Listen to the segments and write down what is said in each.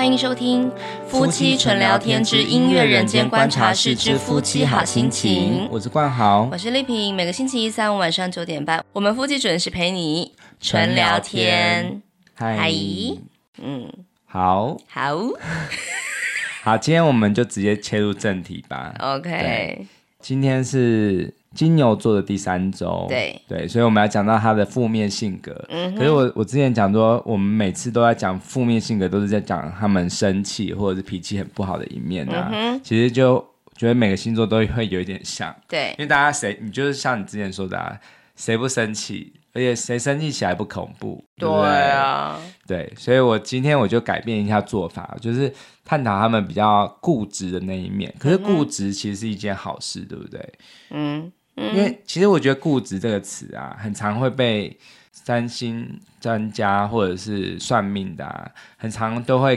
欢迎收听《夫妻纯聊天之音乐人间观察室之夫妻好心情》。我是冠豪，我是丽萍。每个星期一、三、五晚上九点半，我们夫妻准时陪你纯聊天。嗨，嗯，好，好，好，今天我们就直接切入正题吧。OK，今天是。金牛座的第三周，对对，所以我们要讲到他的负面性格。嗯，可是我我之前讲说，我们每次都在讲负面性格，都是在讲他们生气或者是脾气很不好的一面啊。嗯、其实就觉得每个星座都会有一点像，对，因为大家谁，你就是像你之前说的啊，谁不生气？而且谁生气起来不恐怖？对，对啊，对，所以我今天我就改变一下做法，就是探讨他们比较固执的那一面。可是固执其实是一件好事，嗯、对不对？嗯。因为其实我觉得“固执”这个词啊，很常会被三星专家或者是算命的啊，很常都会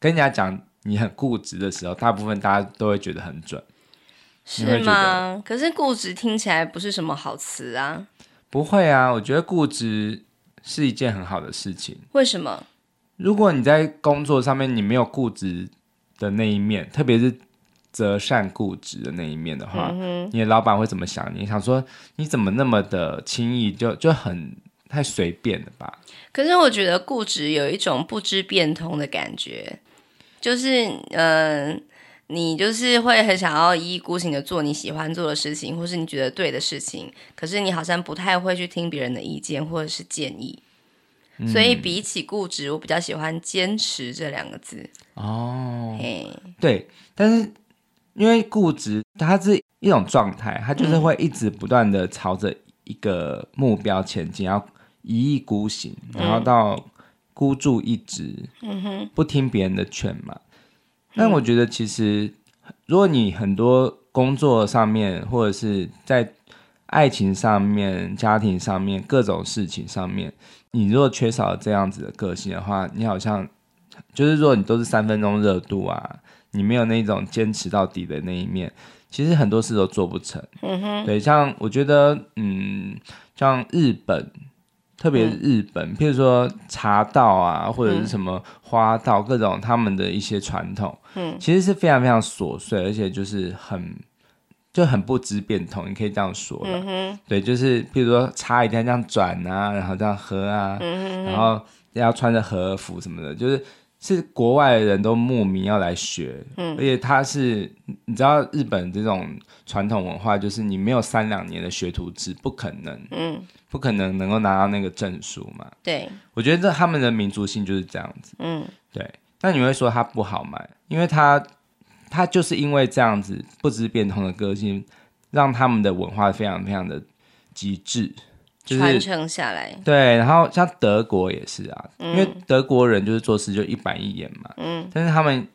跟人家讲你很固执的时候，大部分大家都会觉得很准，是吗？可是固执听起来不是什么好词啊。不会啊，我觉得固执是一件很好的事情。为什么？如果你在工作上面你没有固执的那一面，特别是。择善固执的那一面的话，嗯、你的老板会怎么想你？你想说你怎么那么的轻易就就很太随便了吧？可是我觉得固执有一种不知变通的感觉，就是嗯、呃，你就是会很想要一意孤行的做你喜欢做的事情，或是你觉得对的事情，可是你好像不太会去听别人的意见或者是建议。嗯、所以比起固执，我比较喜欢坚持这两个字。哦，嘿对，但是。因为固执，它是一种状态，它就是会一直不断的朝着一个目标前进，要一意孤行，然后到孤注一掷，嗯哼，不听别人的劝嘛。但我觉得，其实如果你很多工作上面，或者是在爱情上面、家庭上面各种事情上面，你如果缺少了这样子的个性的话，你好像就是说你都是三分钟热度啊。你没有那种坚持到底的那一面，其实很多事都做不成。嗯哼，对，像我觉得，嗯，像日本，特别是日本，嗯、譬如说茶道啊，或者是什么花道，各种他们的一些传统，嗯，其实是非常非常琐碎，而且就是很就很不知变通，你可以这样说了。嗯哼，对，就是譬如说茶一定要这样转啊，然后这样喝啊，嗯，然后要穿着和服什么的，就是。是国外的人都慕名要来学，嗯，而且他是你知道日本这种传统文化，就是你没有三两年的学徒制，不可能，嗯，不可能能够拿到那个证书嘛。对，我觉得这他们的民族性就是这样子，嗯，对。那你会说他不好吗？因为他他就是因为这样子不知变通的个性，让他们的文化非常非常的极致。就是、传承下来，对，然后像德国也是啊，嗯、因为德国人就是做事就一板一眼嘛，嗯，但是他们，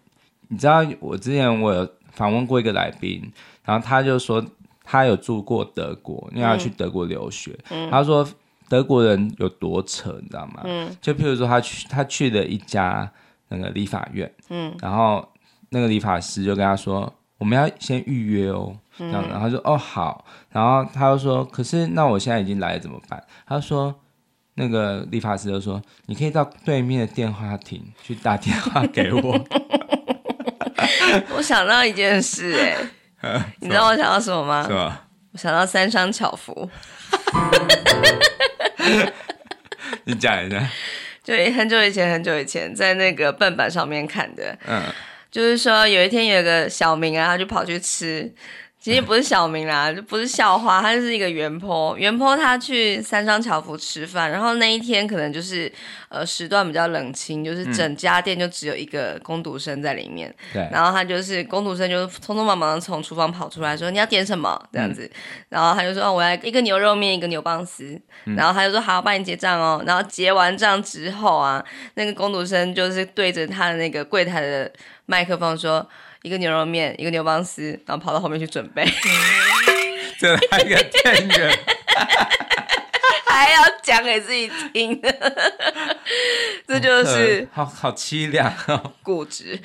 你知道，我之前我有访问过一个来宾，然后他就说他有住过德国，因为要去德国留学，嗯、他说德国人有多扯，你知道吗？嗯，就譬如说他去他去了一家那个理发院，嗯，然后那个理发师就跟他说，我们要先预约哦。这样，然后说哦好，然后他又说，可是那我现在已经来了怎么办？他说，那个理发师就说，你可以到对面的电话亭去打电话给我。我想到一件事，哎，你知道我想到什么吗？我想到三商巧福。你讲一下。就很久以前，很久以前，在那个笨板上面看的，嗯，就是说有一天有一个小明啊，他就跑去吃。其实不是小明啦，就不是校花，他就是一个原 po。原 po 他去三商巧福吃饭，然后那一天可能就是呃时段比较冷清，就是整家店就只有一个工读生在里面。对、嗯。然后他就是工读生，就匆匆忙忙的从厨房跑出来说：“你要点什么？”这样子。嗯、然后他就说：“哦，我要一个牛肉面，一个牛蒡丝。嗯”然后他就说：“好，我帮你结账哦。”然后结完账之后啊，那个工读生就是对着他的那个柜台的麦克风说。一个牛肉面，一个牛蒡丝，然后跑到后面去准备。这还有店员，还要讲给自己听，这就是好好凄凉哦，固执。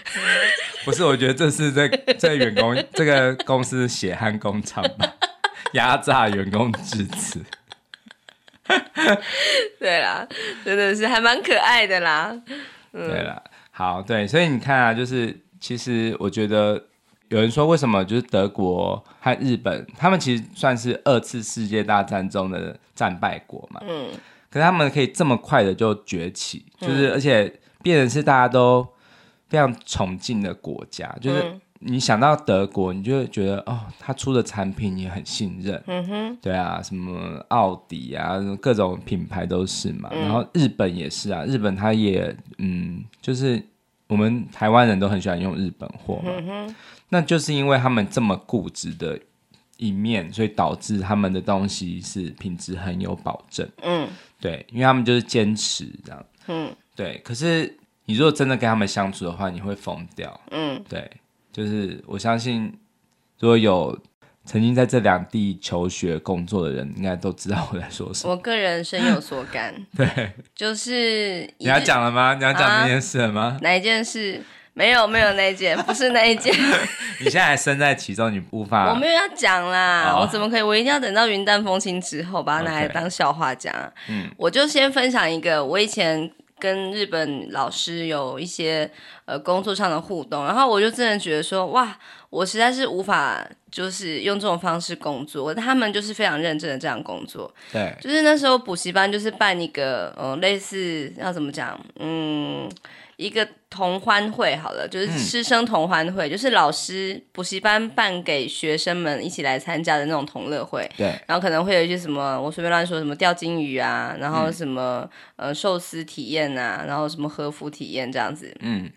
不是，我觉得这是在在员工这个公司血汗工厂吧，压榨员工致辞。对啦，真的是还蛮可爱的啦。嗯、对啦。好，对，所以你看啊，就是其实我觉得有人说，为什么就是德国和日本，他们其实算是二次世界大战中的战败国嘛，嗯，可是他们可以这么快的就崛起，就是、嗯、而且变成是大家都非常崇敬的国家，就是。嗯你想到德国，你就会觉得哦，他出的产品也很信任，嗯哼，对啊，什么奥迪啊，各种品牌都是嘛。嗯、然后日本也是啊，日本他也嗯，就是我们台湾人都很喜欢用日本货嘛，那就是因为他们这么固执的一面，所以导致他们的东西是品质很有保证，嗯，对，因为他们就是坚持这样，嗯，对。可是你如果真的跟他们相处的话，你会疯掉，嗯，对。就是我相信，如果有曾经在这两地求学工作的人，应该都知道我在说什么。我个人深有所感。对，就是你要讲了吗？你要讲那件事了吗？啊、哪一件事？没有，没有那一件，不是那一件。你现在还身在其中，你无法。我没有要讲啦，哦、我怎么可以？我一定要等到云淡风轻之后，把它拿来当笑话讲。嗯，我就先分享一个，我以前。跟日本老师有一些呃工作上的互动，然后我就真的觉得说，哇，我实在是无法就是用这种方式工作，他们就是非常认真的这样工作。对，就是那时候补习班就是办一个呃类似要怎么讲，嗯。一个同欢会好了，就是师生同欢会，嗯、就是老师补习班办给学生们一起来参加的那种同乐会。对，然后可能会有一些什么，我随便乱说，什么钓金鱼啊，然后什么、嗯、呃寿司体验啊，然后什么和服体验这样子。嗯，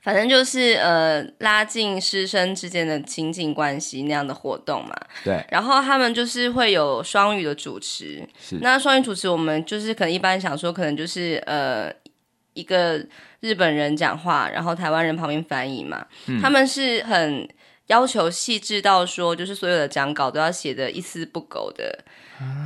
反正就是呃拉近师生之间的亲近关系那样的活动嘛。对，然后他们就是会有双语的主持。是，那双语主持我们就是可能一般想说，可能就是呃一个。日本人讲话，然后台湾人旁边翻译嘛，嗯、他们是很要求细致到说，就是所有的讲稿都要写的一丝不苟的，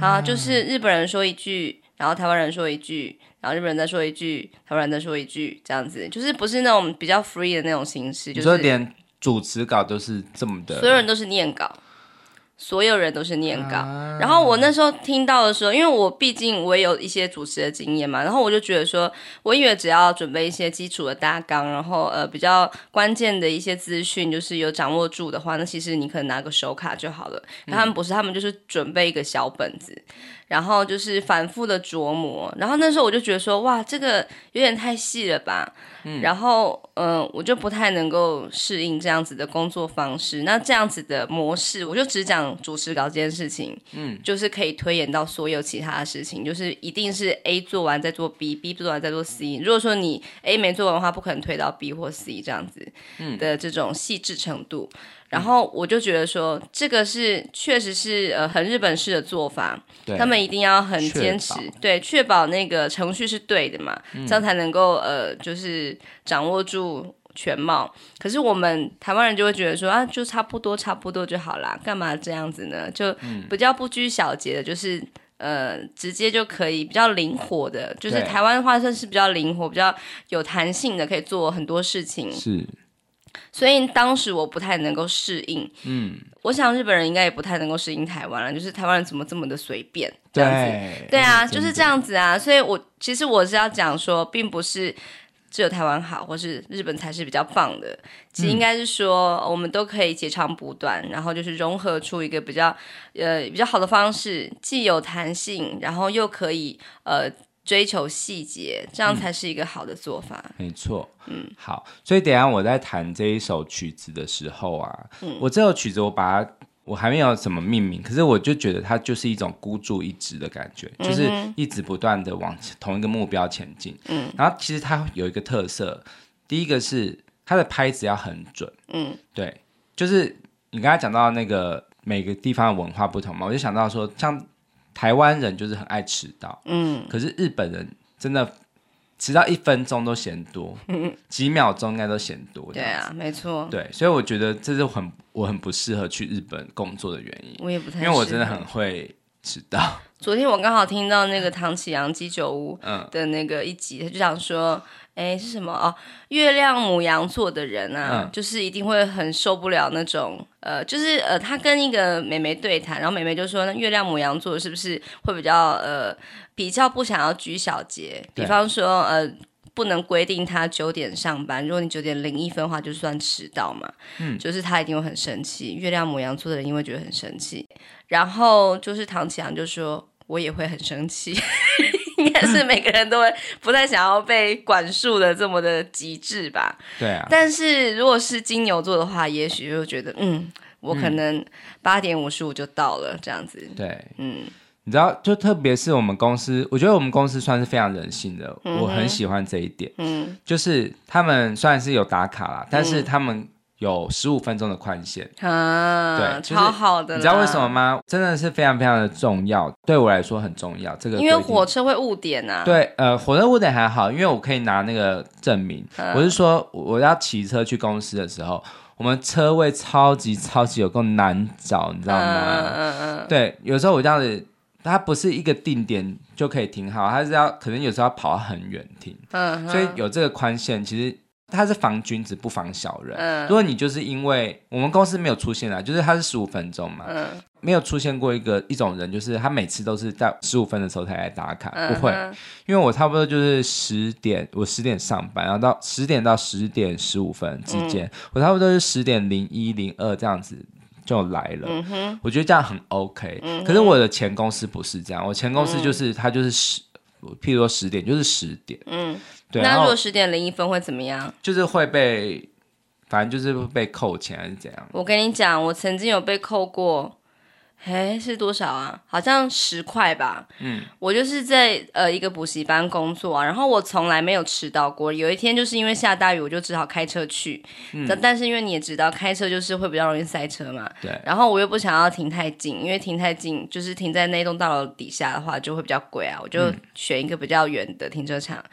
啊，就是日本人说一句，然后台湾人说一句，然后日本人再说一句，台湾人再说一句，这样子，就是不是那种比较 free 的那种形式，就是连主持稿都是这么的，所有人都是念稿。所有人都是念稿，啊、然后我那时候听到的时候，因为我毕竟我也有一些主持的经验嘛，然后我就觉得说，我以为只要准备一些基础的大纲，然后呃比较关键的一些资讯，就是有掌握住的话，那其实你可能拿个手卡就好了。嗯、他们不是，他们就是准备一个小本子。然后就是反复的琢磨，然后那时候我就觉得说，哇，这个有点太细了吧。嗯，然后嗯、呃，我就不太能够适应这样子的工作方式。那这样子的模式，我就只讲主持稿这件事情，嗯，就是可以推演到所有其他的事情，就是一定是 A 做完再做 B，B 做完再做 C。如果说你 A 没做完的话，不可能推到 B 或 C 这样子，嗯的这种细致程度。然后我就觉得说，这个是确实是呃很日本式的做法，他们一定要很坚持，对，确保那个程序是对的嘛，嗯、这样才能够呃就是掌握住全貌。可是我们台湾人就会觉得说啊，就差不多差不多就好啦，干嘛这样子呢？就比较不拘小节的，就是呃直接就可以比较灵活的，就是台湾的话算是比较灵活、比较有弹性的，可以做很多事情。是。所以当时我不太能够适应，嗯，我想日本人应该也不太能够适应台湾了，就是台湾人怎么这么的随便这样子，对，对啊，就是这样子啊。所以我其实我是要讲说，并不是只有台湾好，或是日本才是比较棒的，其实应该是说我们都可以截长补短，然后就是融合出一个比较呃比较好的方式，既有弹性，然后又可以呃。追求细节，这样才是一个好的做法。嗯、没错，嗯，好。所以等一下我在弹这一首曲子的时候啊，嗯、我这首曲子我把它，我还没有什么命名，可是我就觉得它就是一种孤注一掷的感觉，嗯、就是一直不断的往同一个目标前进。嗯，然后其实它有一个特色，第一个是它的拍子要很准。嗯，对，就是你刚才讲到那个每个地方的文化不同嘛，我就想到说像。台湾人就是很爱迟到，嗯，可是日本人真的迟到一分钟都嫌多，嗯、几秒钟应该都嫌多。对啊，没错。对，所以我觉得这是很我很不适合去日本工作的原因。我也不太，因为我真的很会迟到。昨天我刚好听到那个唐启阳鸡酒屋的那个一集，嗯、他就想说。哎，是什么哦？月亮母羊座的人啊，嗯、就是一定会很受不了那种，呃，就是呃，他跟一个妹妹对谈，然后妹妹就说，那月亮母羊座是不是会比较呃，比较不想要拘小节？比方说，呃。不能规定他九点上班，如果你九点零一分的话，就算迟到嘛。嗯，就是他一定会很生气。月亮母羊座的人因为觉得很生气，然后就是唐启阳就说：“我也会很生气。”应该是每个人都会不太想要被管束的这么的极致吧？对啊。但是如果是金牛座的话，也许就觉得嗯，我可能八点五十五就到了这样子。对，嗯。你知道，就特别是我们公司，我觉得我们公司算是非常人性的，嗯、我很喜欢这一点。嗯，就是他们虽然是有打卡啦，嗯、但是他们有十五分钟的宽限啊，对，超好的。你知道为什么吗？真的是非常非常的重要，对我来说很重要。这个因为火车会误点啊。对，呃，火车误点还好，因为我可以拿那个证明。嗯、我是说，我要骑车去公司的时候，我们车位超级超级有够难找，你知道吗？嗯嗯嗯。对，有时候我这样子。它不是一个定点就可以停好，它是要可能有时候要跑很远停，嗯哼，所以有这个宽限，其实它是防君子不防小人。嗯，如果你就是因为我们公司没有出现啊，就是它是十五分钟嘛，嗯，没有出现过一个一种人，就是他每次都是在十五分的时候才来打卡，嗯、不会，因为我差不多就是十点，我十点上班，然后到十点到十点十五分之间，嗯、我差不多是十点零一零二这样子。就来了，我觉得这样很 OK、嗯。可是我的前公司不是这样，我前公司就是他、嗯、就是十，譬如说十点就是十点，嗯，对。那如果十点零一分会怎么样？就是会被，反正就是会被扣钱还是怎样？我跟你讲，我曾经有被扣过。哎，是多少啊？好像十块吧。嗯，我就是在呃一个补习班工作啊，然后我从来没有迟到过。有一天就是因为下大雨，我就只好开车去。嗯，但是因为你也知道，开车就是会比较容易塞车嘛。对。然后我又不想要停太近，因为停太近就是停在那栋大楼底下的话就会比较贵啊。我就选一个比较远的停车场。嗯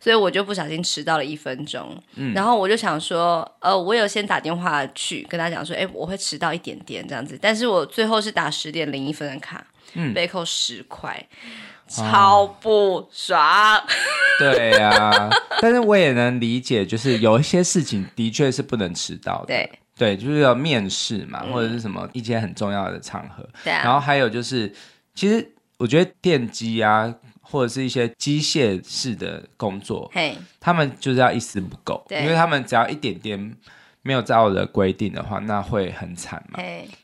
所以我就不小心迟到了一分钟，嗯，然后我就想说，呃，我有先打电话去跟他讲说，哎，我会迟到一点点这样子，但是我最后是打十点零一分的卡，嗯，被扣十块，超不爽。啊、对呀、啊，但是我也能理解，就是有一些事情的确是不能迟到的，对，对，就是要面试嘛，或者是什么一些很重要的场合，对、啊，然后还有就是，其实我觉得电机啊。或者是一些机械式的工作.他们就是要一丝不苟，因为他们只要一点点没有照的规定的话，那会很惨嘛。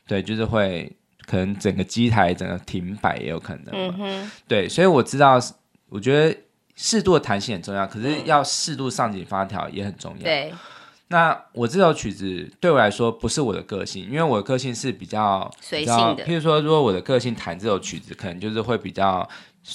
对，就是会可能整个机台整个停摆也有可能嘛。Mm hmm. 对，所以我知道，我觉得适度的弹性很重要，可是要适度上紧发条也很重要。对，那我这首曲子对我来说不是我的个性，因为我的个性是比较随性的。譬如说，如果我的个性弹这首曲子，可能就是会比较。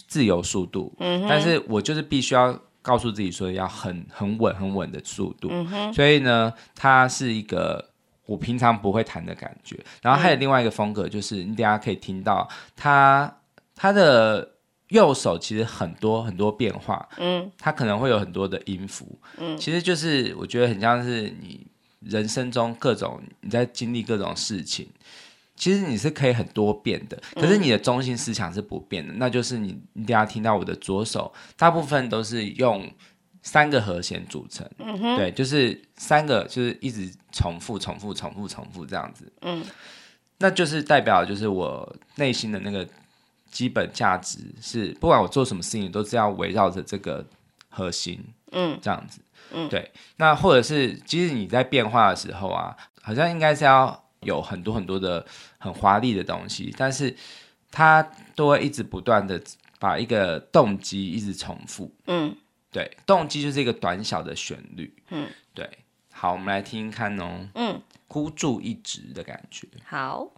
自由速度，嗯、但是我就是必须要告诉自己说要很很稳很稳的速度，所以呢，它是一个我平常不会弹的感觉。然后还有另外一个风格，就是你等下可以听到它它的右手其实很多很多变化，嗯，它可能会有很多的音符，嗯，其实就是我觉得很像是你人生中各种你在经历各种事情。其实你是可以很多变的，可是你的中心思想是不变的，嗯、那就是你，你等下听到我的左手，大部分都是用三个和弦组成，嗯、哼。对，就是三个，就是一直重复、重复、重复、重复这样子，嗯，那就是代表就是我内心的那个基本价值是，不管我做什么事情，都是要围绕着这个核心，嗯，这样子，嗯，对，那或者是，其实你在变化的时候啊，好像应该是要。有很多很多的很华丽的东西，但是它都会一直不断的把一个动机一直重复。嗯，对，动机就是一个短小的旋律。嗯，对。好，我们来听听看哦。嗯，孤注一掷的感觉。好。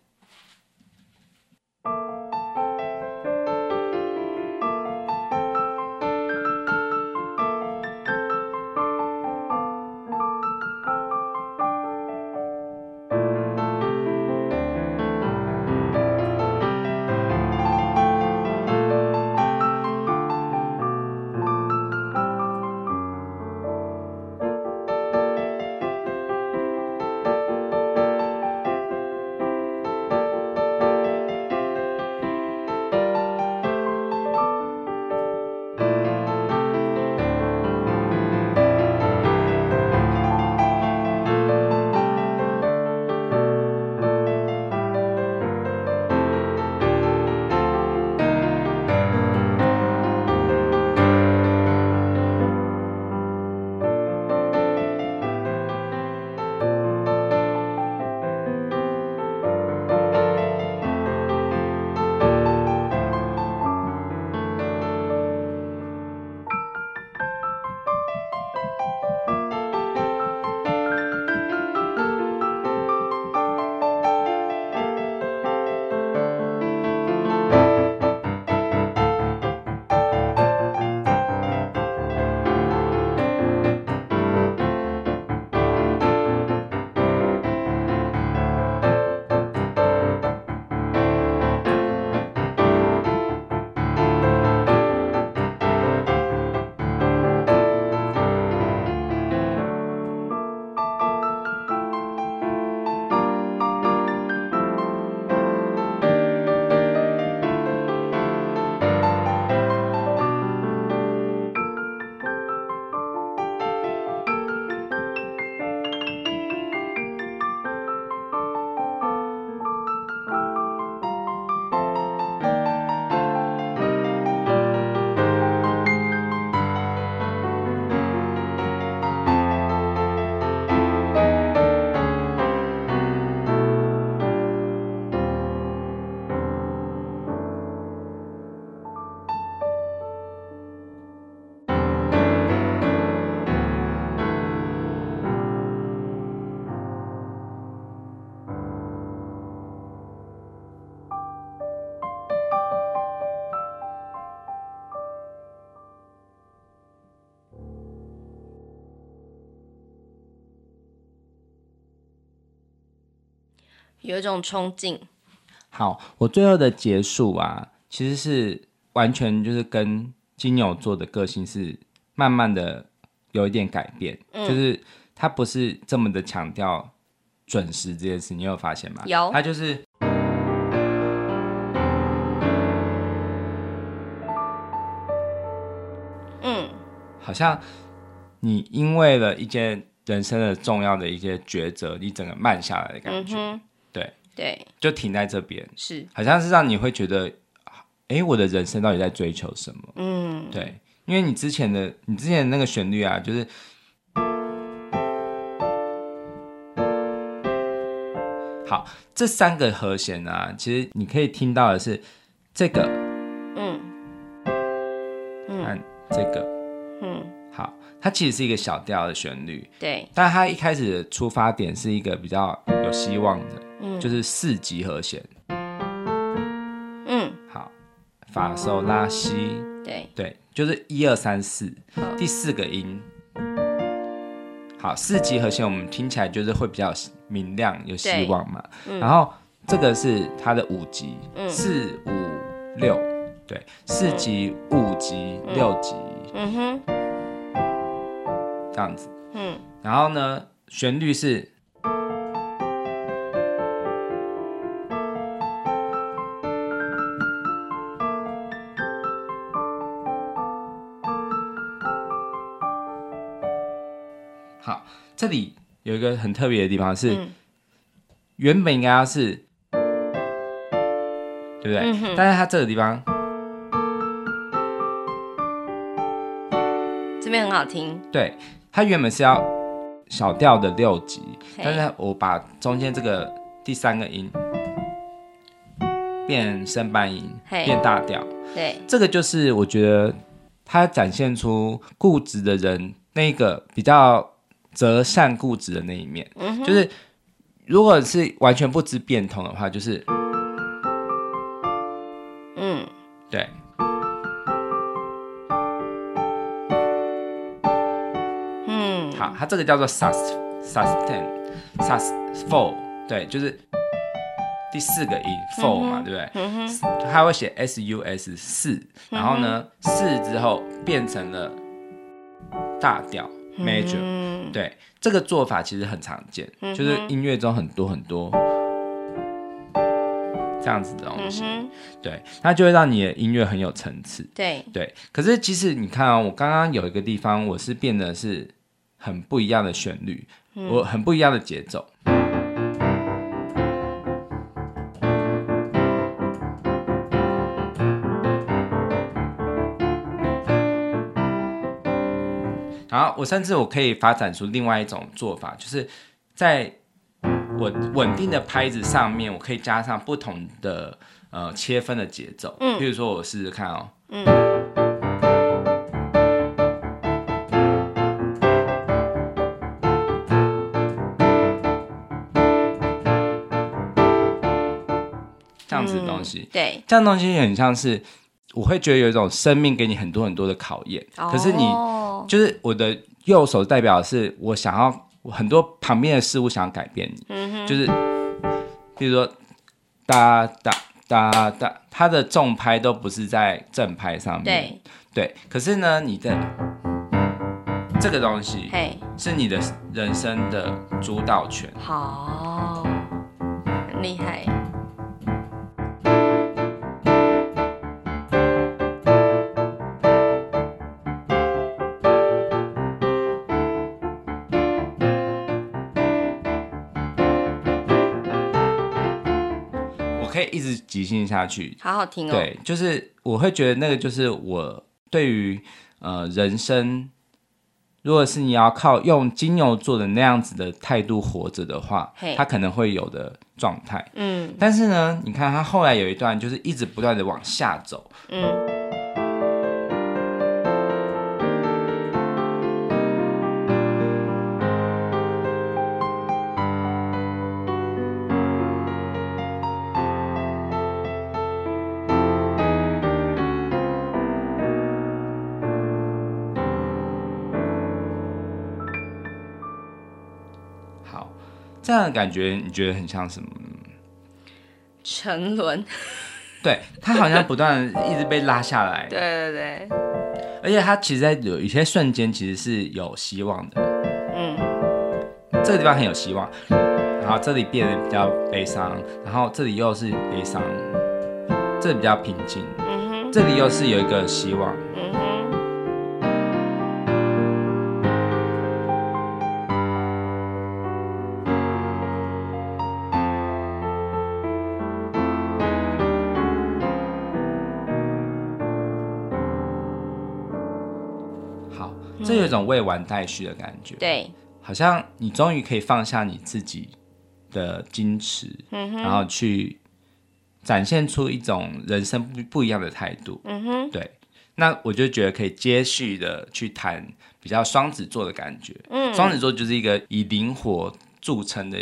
有一种冲劲。好，我最后的结束啊，其实是完全就是跟金牛座的个性是慢慢的有一点改变，嗯、就是他不是这么的强调准时这件事，你有发现吗？有，他就是，嗯，好像你因为了一件人生的重要的一些抉择，你整个慢下来的感觉。嗯对。对，就停在这边，是，好像是让你会觉得，哎，我的人生到底在追求什么？嗯，对，因为你之前的，你之前的那个旋律啊，就是，好，这三个和弦啊，其实你可以听到的是这个，嗯，看这个，嗯，好，它其实是一个小调的旋律，对，但它一开始的出发点是一个比较有希望的。就是四级和弦，嗯，好，法、索、拉、西，对。对，就是一二三四，第四个音，好，四级和弦我们听起来就是会比较明亮，有希望嘛。嗯、然后这个是它的五级，四五六，对，四级五级六级，嗯哼，这样子，嗯，然后呢，旋律是。里有一个很特别的地方是，嗯、原本应该要是，对不对？嗯、但是它这个地方，这边很好听。对，它原本是要小调的六级，但是我把中间这个第三个音变升半音，变大调。对，这个就是我觉得它展现出固执的人那个比较。择善固执的那一面，嗯、就是如果是完全不知变通的话，就是，嗯，对，嗯，好，它这个叫做 sus sustain sus four，对，就是第四个音 four 嘛，嗯、对不对？嗯、它会写 s u s 四，然后呢，四之后变成了大调 major。嗯。对，这个做法其实很常见，嗯、就是音乐中很多很多这样子的东西，嗯、对，它就会让你的音乐很有层次。对。对，可是其实你看啊、哦，我刚刚有一个地方，我是变得是很不一样的旋律，嗯、我很不一样的节奏。我甚至我可以发展出另外一种做法，就是在我稳定的拍子上面，我可以加上不同的呃切分的节奏。嗯，比如说我试试看哦。嗯。这样子的东西，嗯、对，这样东西很像是，我会觉得有一种生命给你很多很多的考验，哦、可是你。就是我的右手代表的是我想要很多旁边的事物想要改变你，嗯、就是比如说哒哒哒哒，它的重拍都不是在正拍上面，对，对，可是呢，你的这个东西是你的人生的主导权，好，很厉害。即兴下去，好好听哦。对，就是我会觉得那个就是我对于呃人生，如果是你要靠用金牛座的那样子的态度活着的话，他可能会有的状态。嗯，但是呢，你看他后来有一段就是一直不断的往下走。嗯。这样的感觉，你觉得很像什么？沉沦。对，他好像不断一直被拉下来。对对对。而且他其实，在有一些瞬间，其实是有希望的。嗯。这个地方很有希望，然后这里变得比较悲伤，然后这里又是悲伤，这里比较平静。嗯哼。这里又是有一个希望。这种未完待续的感觉，对，好像你终于可以放下你自己的矜持，嗯哼，然后去展现出一种人生不不一样的态度，嗯哼，对，那我就觉得可以接续的去谈比较双子座的感觉，嗯，双子座就是一个以灵活著称的，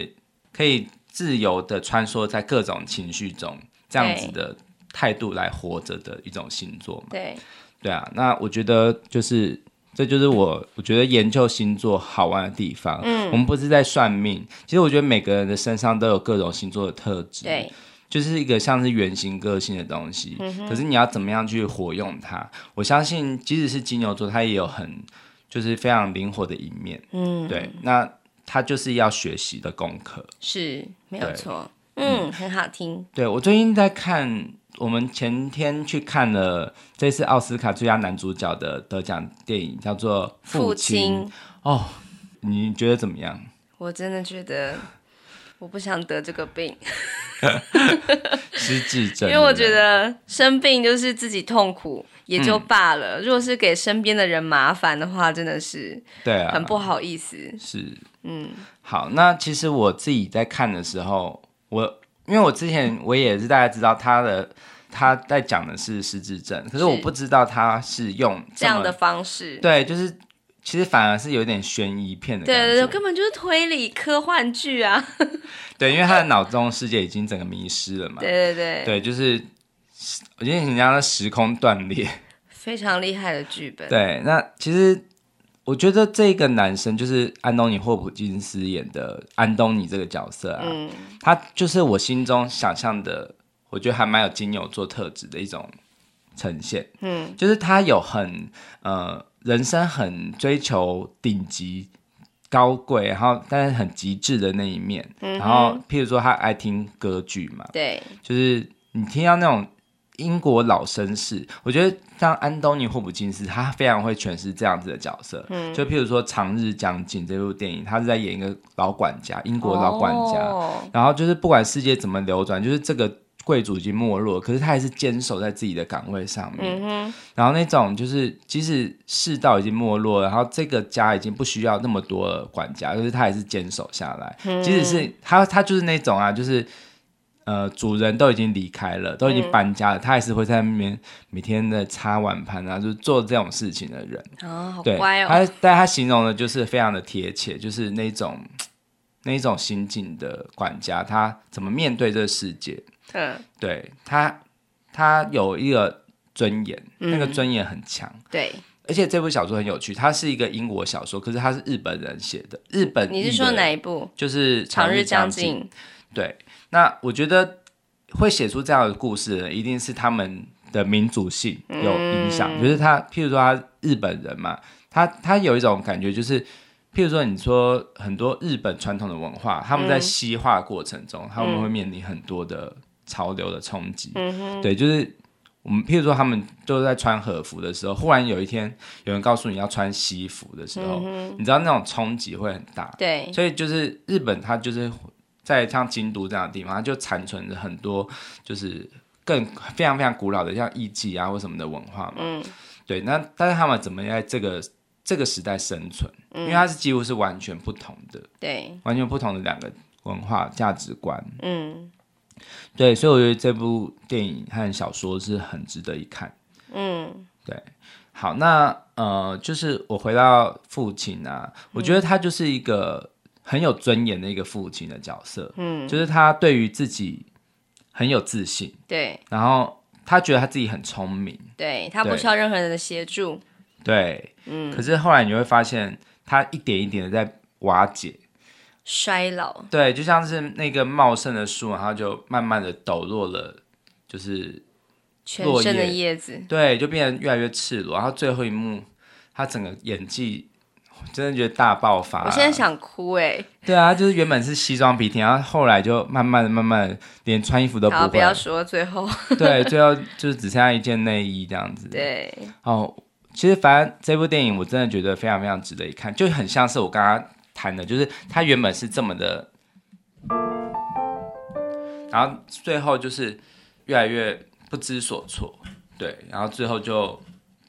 可以自由的穿梭在各种情绪中，这样子的态度来活着的一种星座嘛，对，对啊，那我觉得就是。这就是我我觉得研究星座好玩的地方。嗯，我们不是在算命，其实我觉得每个人的身上都有各种星座的特质。对，就是一个像是原型个性的东西。嗯，可是你要怎么样去活用它？我相信，即使是金牛座，它也有很就是非常灵活的一面。嗯，对，那它就是要学习的功课。是，没有错。嗯，嗯，很好听。对，我最近在看。我们前天去看了这次奥斯卡最佳男主角的得奖电影，叫做《父亲》。父亲哦，你觉得怎么样？我真的觉得我不想得这个病，失智症。因为我觉得生病就是自己痛苦也就罢了，嗯、如果是给身边的人麻烦的话，真的是对啊，很不好意思。是，嗯，好，那其实我自己在看的时候，我。因为我之前我也是大家知道他的他在讲的是失智症，可是我不知道他是用这样的方式，对，就是其实反而是有点悬疑片的感觉，对对对，根本就是推理科幻剧啊，对，因为他的脑中世界已经整个迷失了嘛，对对对，对，就是我觉得人家的时空断裂，非常厉害的剧本，对，那其实。我觉得这个男生就是安东尼·霍普金斯演的安东尼这个角色啊，嗯、他就是我心中想象的，我觉得还蛮有金牛座特质的一种呈现。嗯，就是他有很呃人生很追求顶级高贵，然后但是很极致的那一面。嗯、然后譬如说他爱听歌剧嘛，对，就是你听到那种。英国老绅士，我觉得像安东尼·霍普金斯，他非常会诠释这样子的角色。嗯，就譬如说《长日将近》这部电影，他是在演一个老管家，英国老管家。哦、然后就是不管世界怎么流转，就是这个贵族已经没落，可是他还是坚守在自己的岗位上面。然后那种就是，即使世道已经没落，然后这个家已经不需要那么多的管家，可是他还是坚守下来。嗯、即使是他，他就是那种啊，就是。呃，主人都已经离开了，都已经搬家了，嗯、他还是会在那边每天的擦碗盘啊，就是做这种事情的人。哦，好乖哦。他但他形容的就是非常的贴切，就是那种 那种心境的管家，他怎么面对这个世界？嗯，对他，他有一个尊严，嗯、那个尊严很强。对，而且这部小说很有趣，它是一个英国小说，可是它是日本人写的。日本，你是说哪一部？就是《长日将近》。对。那我觉得会写出这样的故事的人，一定是他们的民族性有影响。嗯、就是他，譬如说他日本人嘛，他他有一种感觉，就是譬如说你说很多日本传统的文化，他们在西化过程中，嗯、他们会面临很多的潮流的冲击。嗯、哼对，就是我们譬如说他们都在穿和服的时候，忽然有一天有人告诉你要穿西服的时候，嗯、你知道那种冲击会很大。对，所以就是日本，它就是。在像京都这样的地方，它就残存着很多，就是更非常非常古老的，像艺妓啊或什么的文化嘛。嗯，对。那但是他们怎么在这个这个时代生存？嗯，因为它是几乎是完全不同的，对，完全不同的两个文化价值观。嗯，对。所以我觉得这部电影和小说是很值得一看。嗯，对。好，那呃，就是我回到父亲啊，我觉得他就是一个。很有尊严的一个父亲的角色，嗯，就是他对于自己很有自信，对，然后他觉得他自己很聪明，对，他不需要任何人的协助，对，嗯，可是后来你会发现他一点一点的在瓦解，衰老。对，就像是那个茂盛的树，然后就慢慢的抖落了，就是全身的叶子，对，就变得越来越赤裸。然后最后一幕，他整个演技。真的觉得大爆发，我现在想哭哎、欸。对啊，就是原本是西装笔挺，然后后来就慢慢的、慢慢的，连穿衣服都不会。不要说最后。对，最后就是只剩下一件内衣这样子。对。哦，其实反正这部电影我真的觉得非常非常值得一看，就很像是我刚刚谈的，就是它原本是这么的，然后最后就是越来越不知所措，对，然后最后就。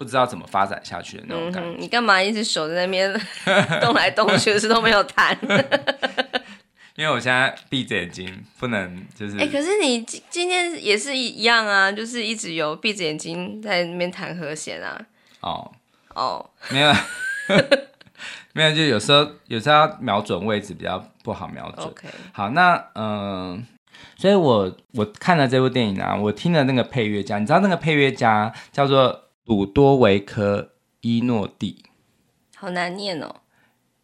不知道怎么发展下去的那种感觉。嗯、你干嘛一直手在那边 动来动去，是都没有弹？因为我现在闭着眼睛，不能就是。哎、欸，可是你今今天也是一样啊，就是一直有闭着眼睛在那边弹和弦啊。哦哦，没有，没有，就有时候有时候要瞄准位置比较不好瞄准。好，那嗯、呃，所以我我看了这部电影啊，我听了那个配乐家，你知道那个配乐家叫做。鲁多维科·伊诺蒂，好难念哦。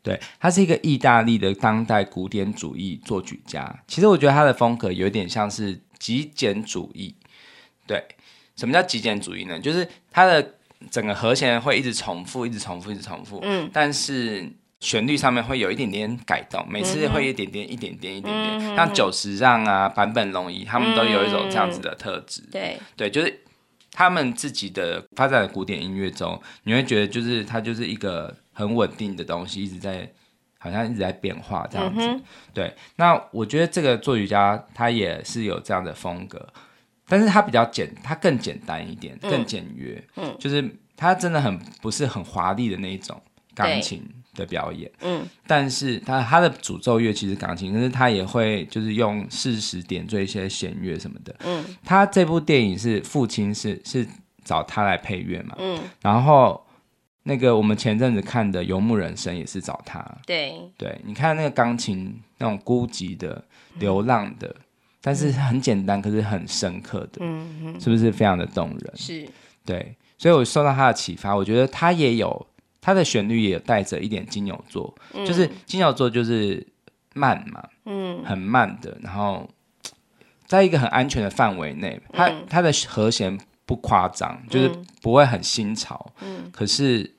对，他是一个意大利的当代古典主义作曲家。其实我觉得他的风格有点像是极简主义。对，什么叫极简主义呢？就是他的整个和弦会一直重复，一直重复，一直重复。嗯。但是旋律上面会有一点点改动，每次会一点点、一点点、一点点。嗯、像久石让啊、坂本龙一，他们都有一种这样子的特质、嗯。对，对，就是。他们自己的发展的古典音乐中，你会觉得就是它就是一个很稳定的东西，一直在好像一直在变化这样子。嗯、对，那我觉得这个作曲家他也是有这样的风格，但是他比较简，他更简单一点，更简约。嗯，就是他真的很不是很华丽的那一种钢琴的表演，嗯，但是他他的主奏乐其实钢琴，可是他也会就是用适时点缀一些弦乐什么的，嗯，他这部电影是父亲是是找他来配乐嘛，嗯，然后那个我们前阵子看的《游牧人生》也是找他，对。对，你看那个钢琴那种孤寂的、流浪的，嗯、但是很简单，可是很深刻的，嗯嗯，是不是非常的动人？是，对，所以我受到他的启发，我觉得他也有。它的旋律也带着一点金牛座，嗯、就是金牛座就是慢嘛，嗯，很慢的，然后在一个很安全的范围内，它它的和弦不夸张，就是不会很新潮，嗯，可是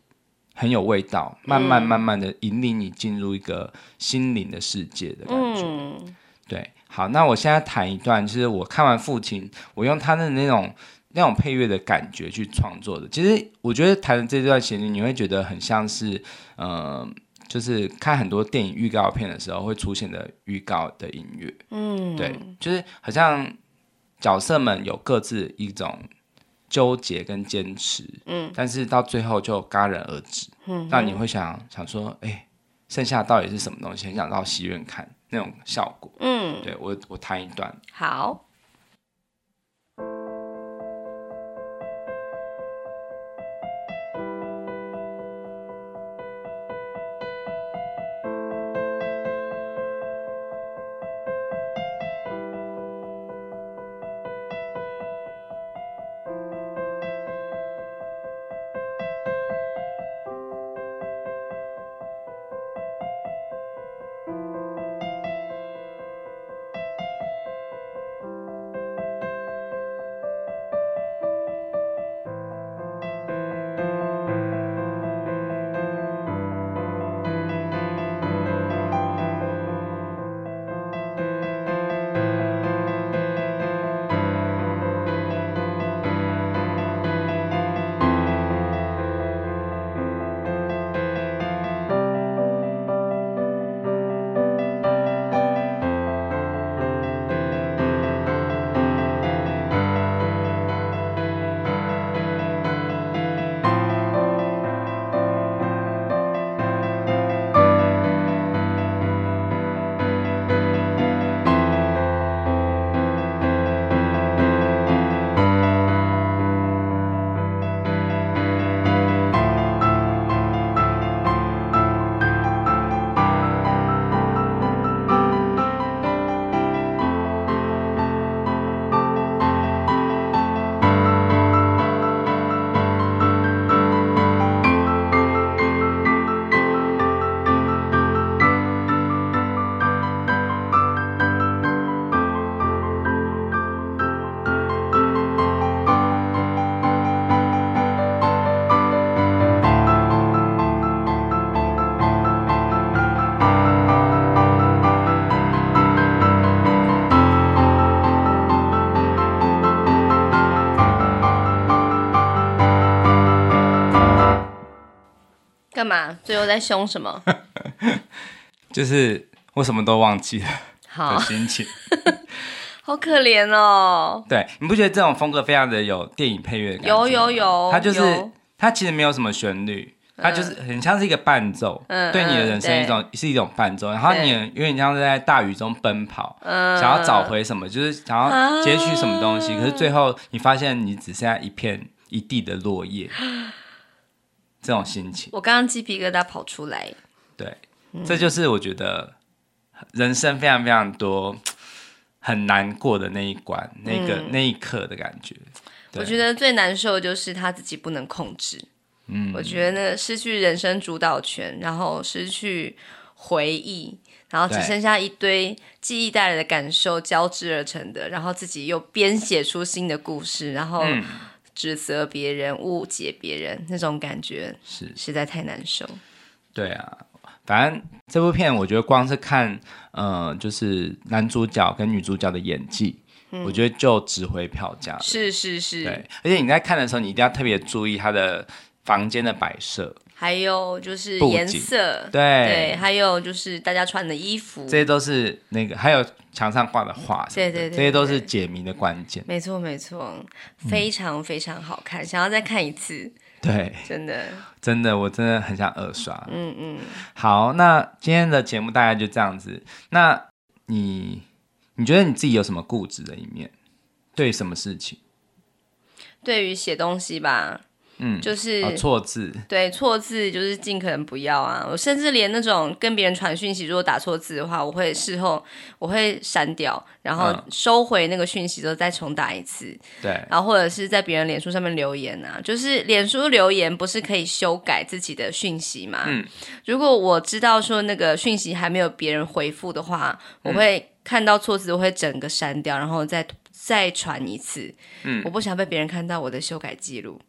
很有味道，慢慢慢慢的引领你进入一个心灵的世界的感觉，嗯、对，好，那我现在弹一段，就是我看完父亲，我用他的那种。那种配乐的感觉去创作的，其实我觉得弹的这段旋律，你会觉得很像是，呃，就是看很多电影预告片的时候会出现的预告的音乐，嗯，对，就是好像角色们有各自一种纠结跟坚持，嗯，但是到最后就戛然而止，嗯，那你会想想说，哎、欸，剩下到底是什么东西？很想到戏院看那种效果，嗯，对，我我弹一段，好。干嘛？最后在凶什么？就是我什么都忘记了好心情，好可怜哦。对，你不觉得这种风格非常的有电影配乐感？有有有，它就是它其实没有什么旋律。它就是很像是一个伴奏，嗯、对你的人生一种、嗯、是一种伴奏，然后你有点像是在大雨中奔跑，嗯、想要找回什么，就是想要截取什么东西，啊、可是最后你发现你只剩下一片一地的落叶，这种心情。我刚刚鸡皮疙瘩跑出来。对，这就是我觉得人生非常非常多很难过的那一关，那个、嗯、那一刻的感觉。我觉得最难受的就是他自己不能控制。嗯，我觉得，失去人生主导权，然后失去回忆，然后只剩下一堆记忆带来的感受交织而成的，然后自己又编写出新的故事，然后指责别人、嗯、误解别人，那种感觉是实在太难受。对啊，反正这部片我觉得光是看，呃，就是男主角跟女主角的演技，嗯、我觉得就值回票价。是是是，对，而且你在看的时候，你一定要特别注意他的。房间的摆设，还有就是颜色，对对，还有就是大家穿的衣服，这些都是那个，还有墙上挂的画，对对对，这些都是解谜的关键。没错没错，非常非常好看，想要再看一次。对，真的 真的，我真的很想二刷。嗯嗯，好，那今天的节目大概就这样子。那你你觉得你自己有什么固执的一面？对什么事情？对于写东西吧。嗯，就是错字，对错字就是尽可能不要啊！我甚至连那种跟别人传讯息，如果打错字的话，我会事后我会删掉，然后收回那个讯息之后再重打一次。对，然后或者是在别人脸书上面留言啊，就是脸书留言不是可以修改自己的讯息嘛？嗯，如果我知道说那个讯息还没有别人回复的话，我会看到错字，我会整个删掉，然后再再传一次。嗯，我不想被别人看到我的修改记录。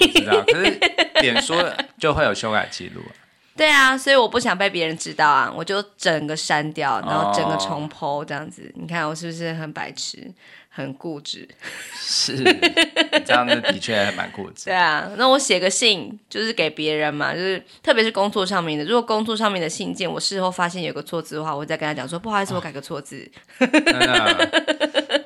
我知道，可是脸书就会有修改记录。啊对啊，所以我不想被别人知道啊，我就整个删掉，然后整个重 po 这样子。哦、你看我是不是很白痴、很固执？是，这样子的确还蛮固执。对啊，那我写个信就是给别人嘛，就是特别是工作上面的。如果工作上面的信件，我事后发现有个错字的话，我会再跟他讲说，不好意思，我改个错字。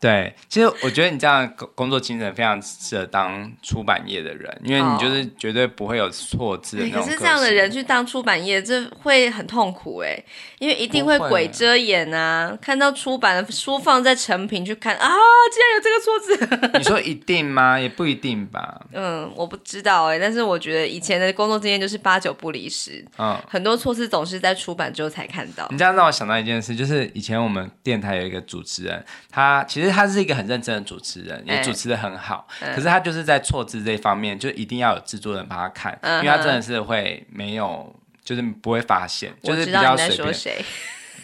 对，其实我觉得你这样工工作精神非常适合当出版业的人，因为你就是绝对不会有错字的那种。可是这样的人去当出版业，这会很痛苦哎，因为一定会鬼遮眼啊！看到出版的书放在成品去看啊，竟然有这个错字！你说一定吗？也不一定吧。嗯，我不知道哎，但是我觉得以前的工作经验就是八九不离十。嗯，很多错字总是在出版之后才看到。你这样让我想到一件事，就是以前我们电台有一个主持人，他其实。他是一个很认真的主持人，也主持的很好。欸、可是他就是在错字这方面，就一定要有制作人帮他看，嗯、因为他真的是会没有，就是不会发现，就是比较随便。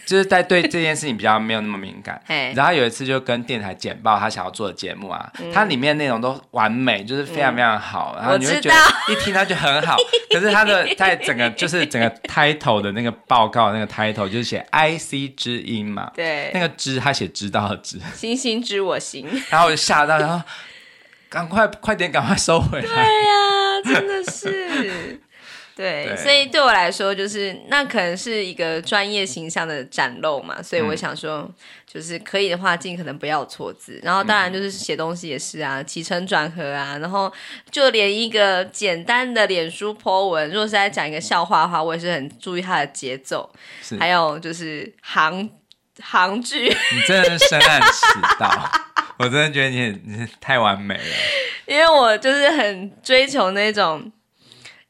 就是在对这件事情比较没有那么敏感。然后有一次就跟电台简报他想要做的节目啊，它里面内容都完美，就是非常非常好。然后你会觉得一听他就很好，可是他的在整个就是整个 title 的那个报告那个 title 就是写 IC 之音嘛，对，那个知他写知道的知，星星知我心。然后我就吓到，然后赶快快点赶快收回来。对呀，真的是。对，对，所以对我来说，就是那可能是一个专业形象的展露嘛，所以我想说，嗯、就是可以的话，尽可能不要错字。然后当然就是写东西也是啊，起承转合啊，然后就连一个简单的脸书 po 文，如果是在讲一个笑话的话，我也是很注意它的节奏，是还有就是行行距。你真的是深谙此道，我真的觉得你你太完美了，因为我就是很追求那种。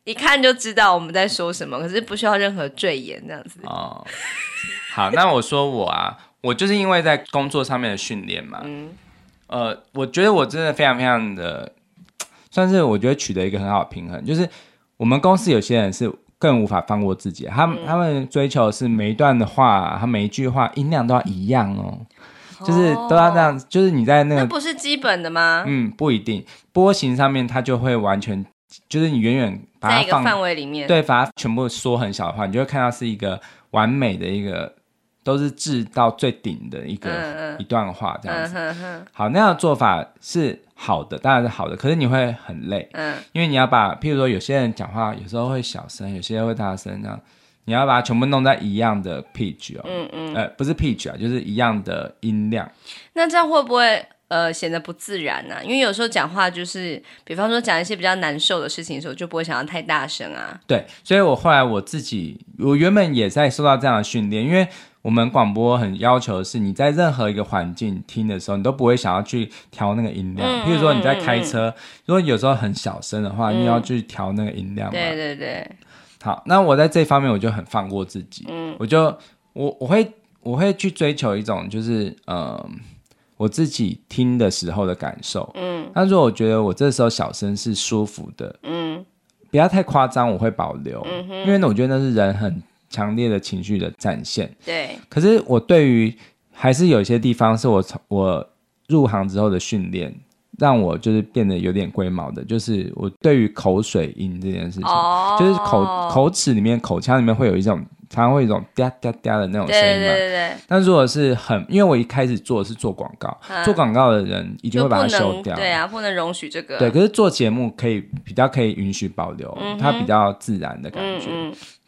一看就知道我们在说什么，可是不需要任何赘言这样子。哦，好，那我说我啊，我就是因为在工作上面的训练嘛，嗯，呃，我觉得我真的非常非常的，算是我觉得取得一个很好的平衡，就是我们公司有些人是更无法放过自己，他们、嗯、他们追求的是每一段的话，他每一句话音量都要一样哦，就是都要这样，就是你在那个，那不是基本的吗？嗯，不一定，波形上面它就会完全。就是你远远把它放范围里面，对，把它全部缩很小的话，你就会看到是一个完美的一个，都是字到最顶的一个、一段话这样子。嗯、哼哼好，那样的做法是好的，当然是好的，可是你会很累，嗯，因为你要把，譬如说有些人讲话有时候会小声，有些人会大声，这样你要把它全部弄在一样的 pitch 哦，嗯嗯，呃，不是 pitch 啊，就是一样的音量。那这样会不会呃显得不自然呢？啊？因为有时候讲话就是，比方说讲一些比较难受的事情的时候，就不会想要太大声啊。对，所以我后来我自己，我原本也在受到这样的训练，因为。我们广播很要求的是，你在任何一个环境听的时候，你都不会想要去调那个音量。嗯、譬如说你在开车，嗯、如果有时候很小声的话，嗯、你要去调那个音量。对对对。好，那我在这方面我就很放过自己。嗯，我就我我会我会去追求一种就是呃我自己听的时候的感受。嗯，那如果我觉得我这时候小声是舒服的，嗯，不要太夸张，我会保留。因为呢，我觉得那是人很。强烈的情绪的展现，对。可是我对于还是有一些地方是我从我入行之后的训练，让我就是变得有点龟毛的，就是我对于口水音这件事情，哦、就是口口齿里面、口腔里面会有一种。常常会有一种嗲嗲嗲的那种声音嘛，对对对。但如果是很，因为我一开始做的是做广告，啊、做广告的人一定会把它修掉，对啊，不能容许这个。对，可是做节目可以比较可以允许保留，嗯、它比较自然的感觉。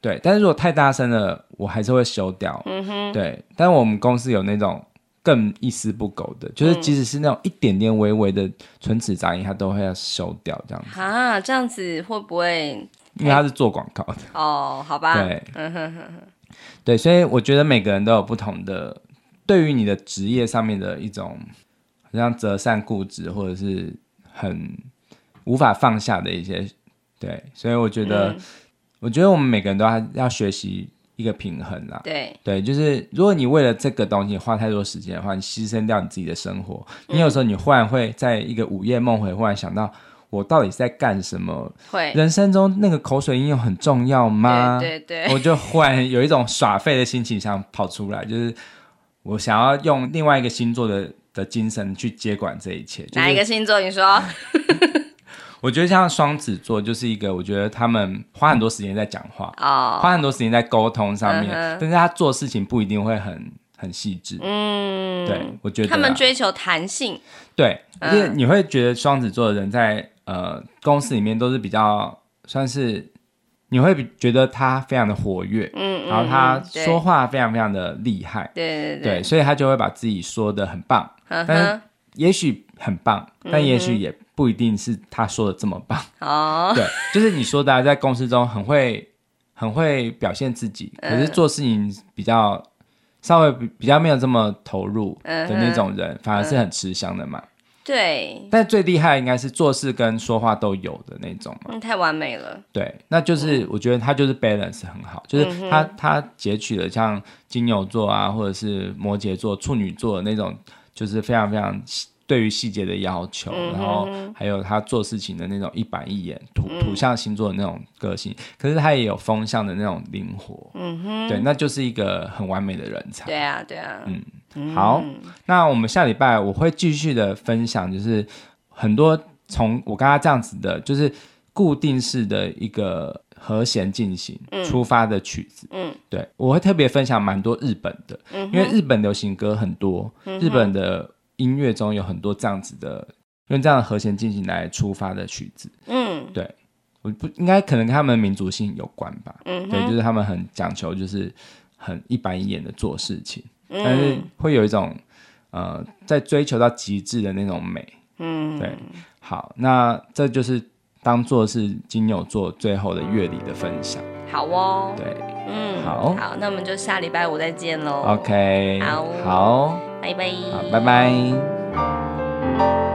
对，但是如果太大声了，我还是会修掉。嗯哼。对，但是我们公司有那种更一丝不苟的，就是即使是那种一点点微微的唇齿杂音，它都会要修掉这样子。啊，这样子会不会？因为他是做广告的。哦，好吧，对，对，所以我觉得每个人都有不同的对于你的职业上面的一种，好像择善固执，或者是很无法放下的一些，对，所以我觉得，嗯、我觉得我们每个人都要要学习一个平衡啦，对，对，就是如果你为了这个东西花太多时间的话，你牺牲掉你自己的生活，嗯、你有时候你忽然会在一个午夜梦回，忽然想到。我到底是在干什么？会人生中那个口水音有很重要吗？对对对，我就忽然有一种耍废的心情想跑出来，就是我想要用另外一个星座的的精神去接管这一切。就是、哪一个星座？你说？我觉得像双子座就是一个，我觉得他们花很多时间在讲话，哦，花很多时间在沟通上面，嗯、但是他做事情不一定会很。很细致，嗯，对，我觉得他们追求弹性，对，因为你会觉得双子座的人在呃公司里面都是比较算是，你会觉得他非常的活跃，嗯，然后他说话非常非常的厉害，对对对，所以他就会把自己说的很棒，但是也许很棒，但也许也不一定是他说的这么棒，哦，对，就是你说的在公司中很会很会表现自己，可是做事情比较。稍微比比较没有这么投入的那种人，uh 反而是很吃香的嘛。对，但最厉害应该是做事跟说话都有的那种嘛。嗯，太完美了。对，那就是我觉得他就是 balance 很好，嗯、就是他他截取了像金牛座啊，或者是摩羯座、处女座的那种，就是非常非常。对于细节的要求，嗯、然后还有他做事情的那种一板一眼、土土象星座的那种个性，嗯、可是他也有风象的那种灵活，嗯哼，对，那就是一个很完美的人才。对啊，对啊，嗯，好，嗯、那我们下礼拜我会继续的分享，就是很多从我刚刚这样子的，就是固定式的一个和弦进行出发的曲子，嗯，对，我会特别分享蛮多日本的，嗯、因为日本流行歌很多，日本的。音乐中有很多这样子的，用这样的和弦进行来出发的曲子。嗯，对，我不应该可能跟他们民族性有关吧。嗯，对，就是他们很讲求，就是很一板一眼的做事情，嗯、但是会有一种呃，在追求到极致的那种美。嗯，对。好，那这就是当做是金牛座最后的乐理的分享。好哦。对，嗯，好，好，那我们就下礼拜五再见喽。OK，好，好。拜拜，好，拜拜。